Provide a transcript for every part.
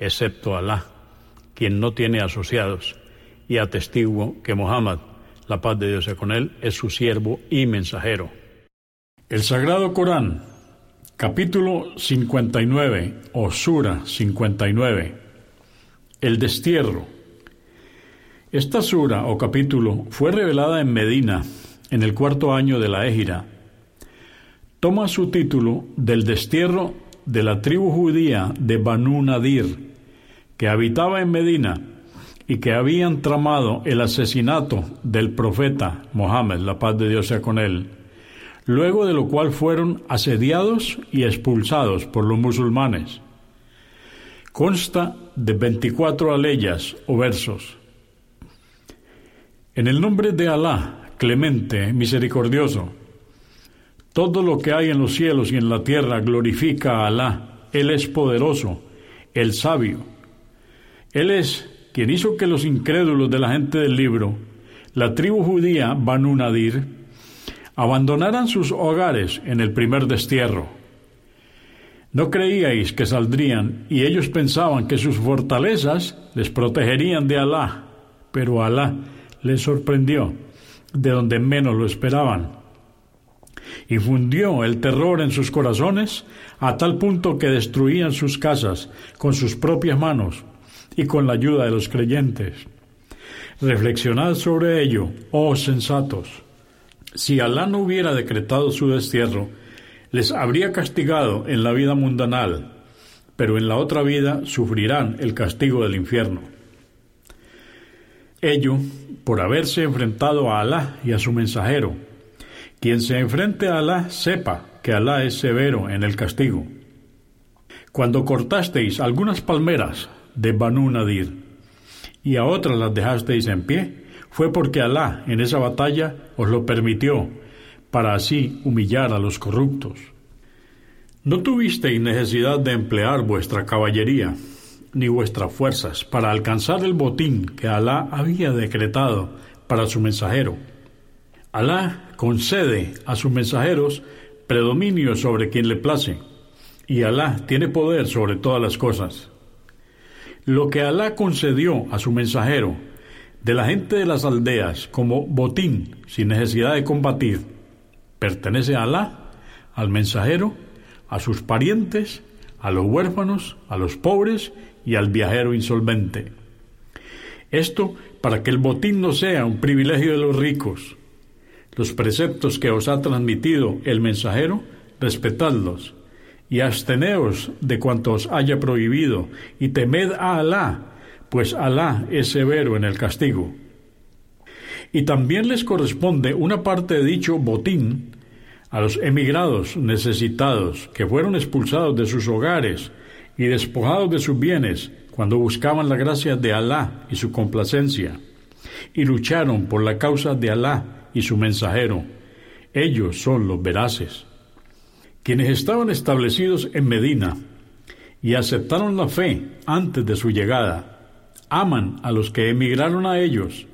excepto Alá, quien no tiene asociados, y atestiguo que Muhammad, la paz de Dios sea con él, es su siervo y mensajero. El Sagrado Corán, capítulo 59, o Sura 59, el destierro. Esta sura o capítulo fue revelada en Medina en el cuarto año de la Égira. Toma su título del destierro de la tribu judía de Banu Nadir, que habitaba en Medina y que habían tramado el asesinato del profeta Mohammed, la paz de Dios sea con él, luego de lo cual fueron asediados y expulsados por los musulmanes. Consta de 24 aleyas o versos. En el nombre de Alá, clemente, misericordioso, todo lo que hay en los cielos y en la tierra glorifica a Alá. Él es poderoso, el sabio. Él es quien hizo que los incrédulos de la gente del libro, la tribu judía Banu Nadir, abandonaran sus hogares en el primer destierro. No creíais que saldrían y ellos pensaban que sus fortalezas les protegerían de Alá, pero Alá les sorprendió de donde menos lo esperaban y fundió el terror en sus corazones a tal punto que destruían sus casas con sus propias manos y con la ayuda de los creyentes. Reflexionad sobre ello, oh sensatos. Si Alá no hubiera decretado su destierro, les habría castigado en la vida mundanal, pero en la otra vida sufrirán el castigo del infierno. Ello por haberse enfrentado a Alá y a su mensajero, quien se enfrente a Alá sepa que Alá es severo en el castigo. Cuando cortasteis algunas palmeras de Banu Nadir y a otras las dejasteis en pie, fue porque Alá en esa batalla os lo permitió, para así humillar a los corruptos. No tuvisteis necesidad de emplear vuestra caballería ni vuestras fuerzas para alcanzar el botín que Alá había decretado para su mensajero. Alá concede a sus mensajeros predominio sobre quien le place, y Alá tiene poder sobre todas las cosas. Lo que Alá concedió a su mensajero de la gente de las aldeas como botín sin necesidad de combatir, pertenece a Alá, al mensajero, a sus parientes, a los huérfanos, a los pobres y al viajero insolvente. Esto para que el botín no sea un privilegio de los ricos, los preceptos que os ha transmitido el mensajero, respetadlos, y absteneos de cuantos haya prohibido, y temed a Alá, pues Alá es severo en el castigo. Y también les corresponde una parte de dicho botín a los emigrados necesitados que fueron expulsados de sus hogares y despojados de sus bienes cuando buscaban la gracia de Alá y su complacencia, y lucharon por la causa de Alá y su mensajero. Ellos son los veraces. Quienes estaban establecidos en Medina y aceptaron la fe antes de su llegada, aman a los que emigraron a ellos,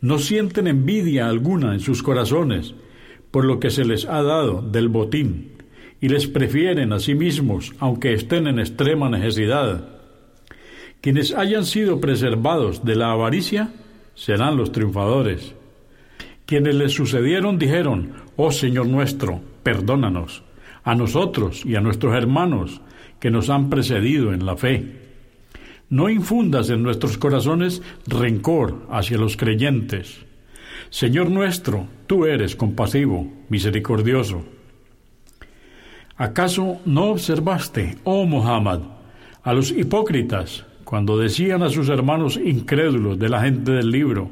no sienten envidia alguna en sus corazones por lo que se les ha dado del botín, y les prefieren a sí mismos, aunque estén en extrema necesidad. Quienes hayan sido preservados de la avaricia serán los triunfadores. Quienes le sucedieron dijeron, Oh Señor nuestro, perdónanos, a nosotros y a nuestros hermanos que nos han precedido en la fe. No infundas en nuestros corazones rencor hacia los creyentes. Señor nuestro, tú eres compasivo, misericordioso. ¿Acaso no observaste, oh Muhammad, a los hipócritas cuando decían a sus hermanos incrédulos de la gente del libro,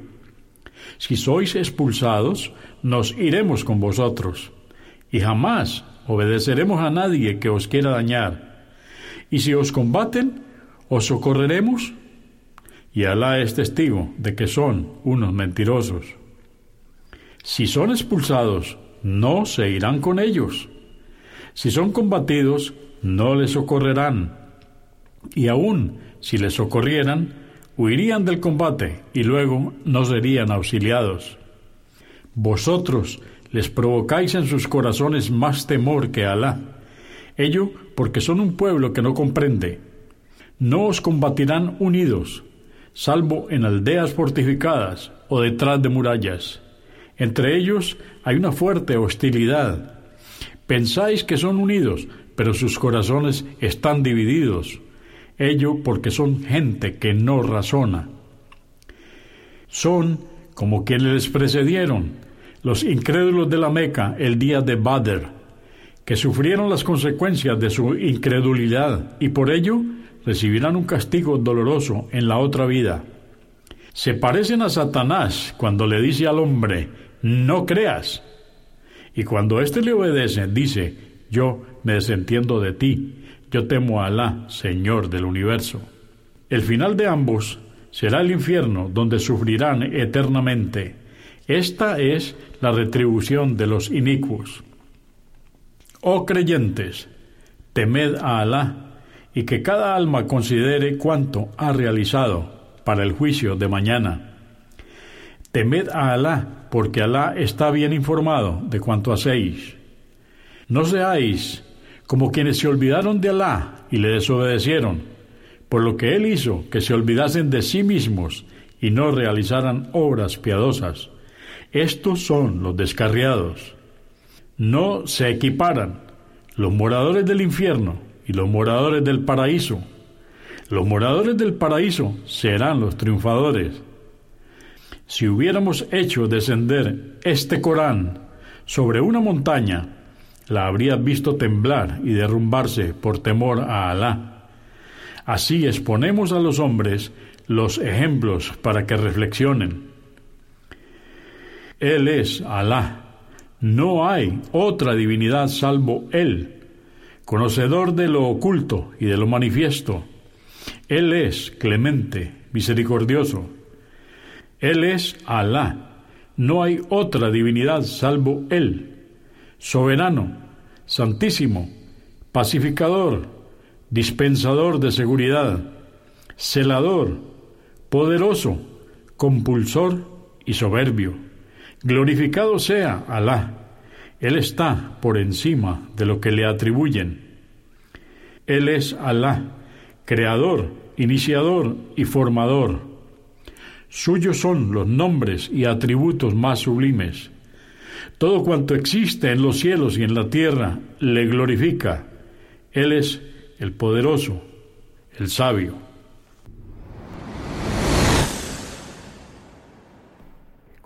si sois expulsados, nos iremos con vosotros, y jamás obedeceremos a nadie que os quiera dañar. Y si os combaten, os socorreremos. Y Alá es testigo de que son unos mentirosos. Si son expulsados, no se irán con ellos. Si son combatidos, no les socorrerán. Y aun si les socorrieran, huirían del combate y luego no serían auxiliados. Vosotros les provocáis en sus corazones más temor que Alá. Ello porque son un pueblo que no comprende. No os combatirán unidos, salvo en aldeas fortificadas o detrás de murallas. Entre ellos hay una fuerte hostilidad. Pensáis que son unidos, pero sus corazones están divididos. Ello porque son gente que no razona. Son como quienes les precedieron, los incrédulos de la Meca el día de Badr, que sufrieron las consecuencias de su incredulidad y por ello recibirán un castigo doloroso en la otra vida. Se parecen a Satanás cuando le dice al hombre, no creas. Y cuando éste le obedece, dice, yo me desentiendo de ti, yo temo a Alá, Señor del universo. El final de ambos será el infierno donde sufrirán eternamente. Esta es la retribución de los inicuos. Oh creyentes, temed a Alá y que cada alma considere cuánto ha realizado para el juicio de mañana. Temed a Alá, porque Alá está bien informado de cuanto hacéis. No seáis como quienes se olvidaron de Alá y le desobedecieron, por lo que Él hizo que se olvidasen de sí mismos y no realizaran obras piadosas. Estos son los descarriados. No se equiparan los moradores del infierno y los moradores del paraíso. Los moradores del paraíso serán los triunfadores. Si hubiéramos hecho descender este Corán sobre una montaña, la habrías visto temblar y derrumbarse por temor a Alá. Así exponemos a los hombres los ejemplos para que reflexionen. Él es Alá. No hay otra divinidad salvo Él, conocedor de lo oculto y de lo manifiesto. Él es clemente, misericordioso. Él es Alá. No hay otra divinidad salvo Él, soberano, santísimo, pacificador, dispensador de seguridad, celador, poderoso, compulsor y soberbio. Glorificado sea Alá. Él está por encima de lo que le atribuyen. Él es Alá, creador, iniciador y formador. Suyos son los nombres y atributos más sublimes. Todo cuanto existe en los cielos y en la tierra le glorifica. Él es el poderoso, el sabio.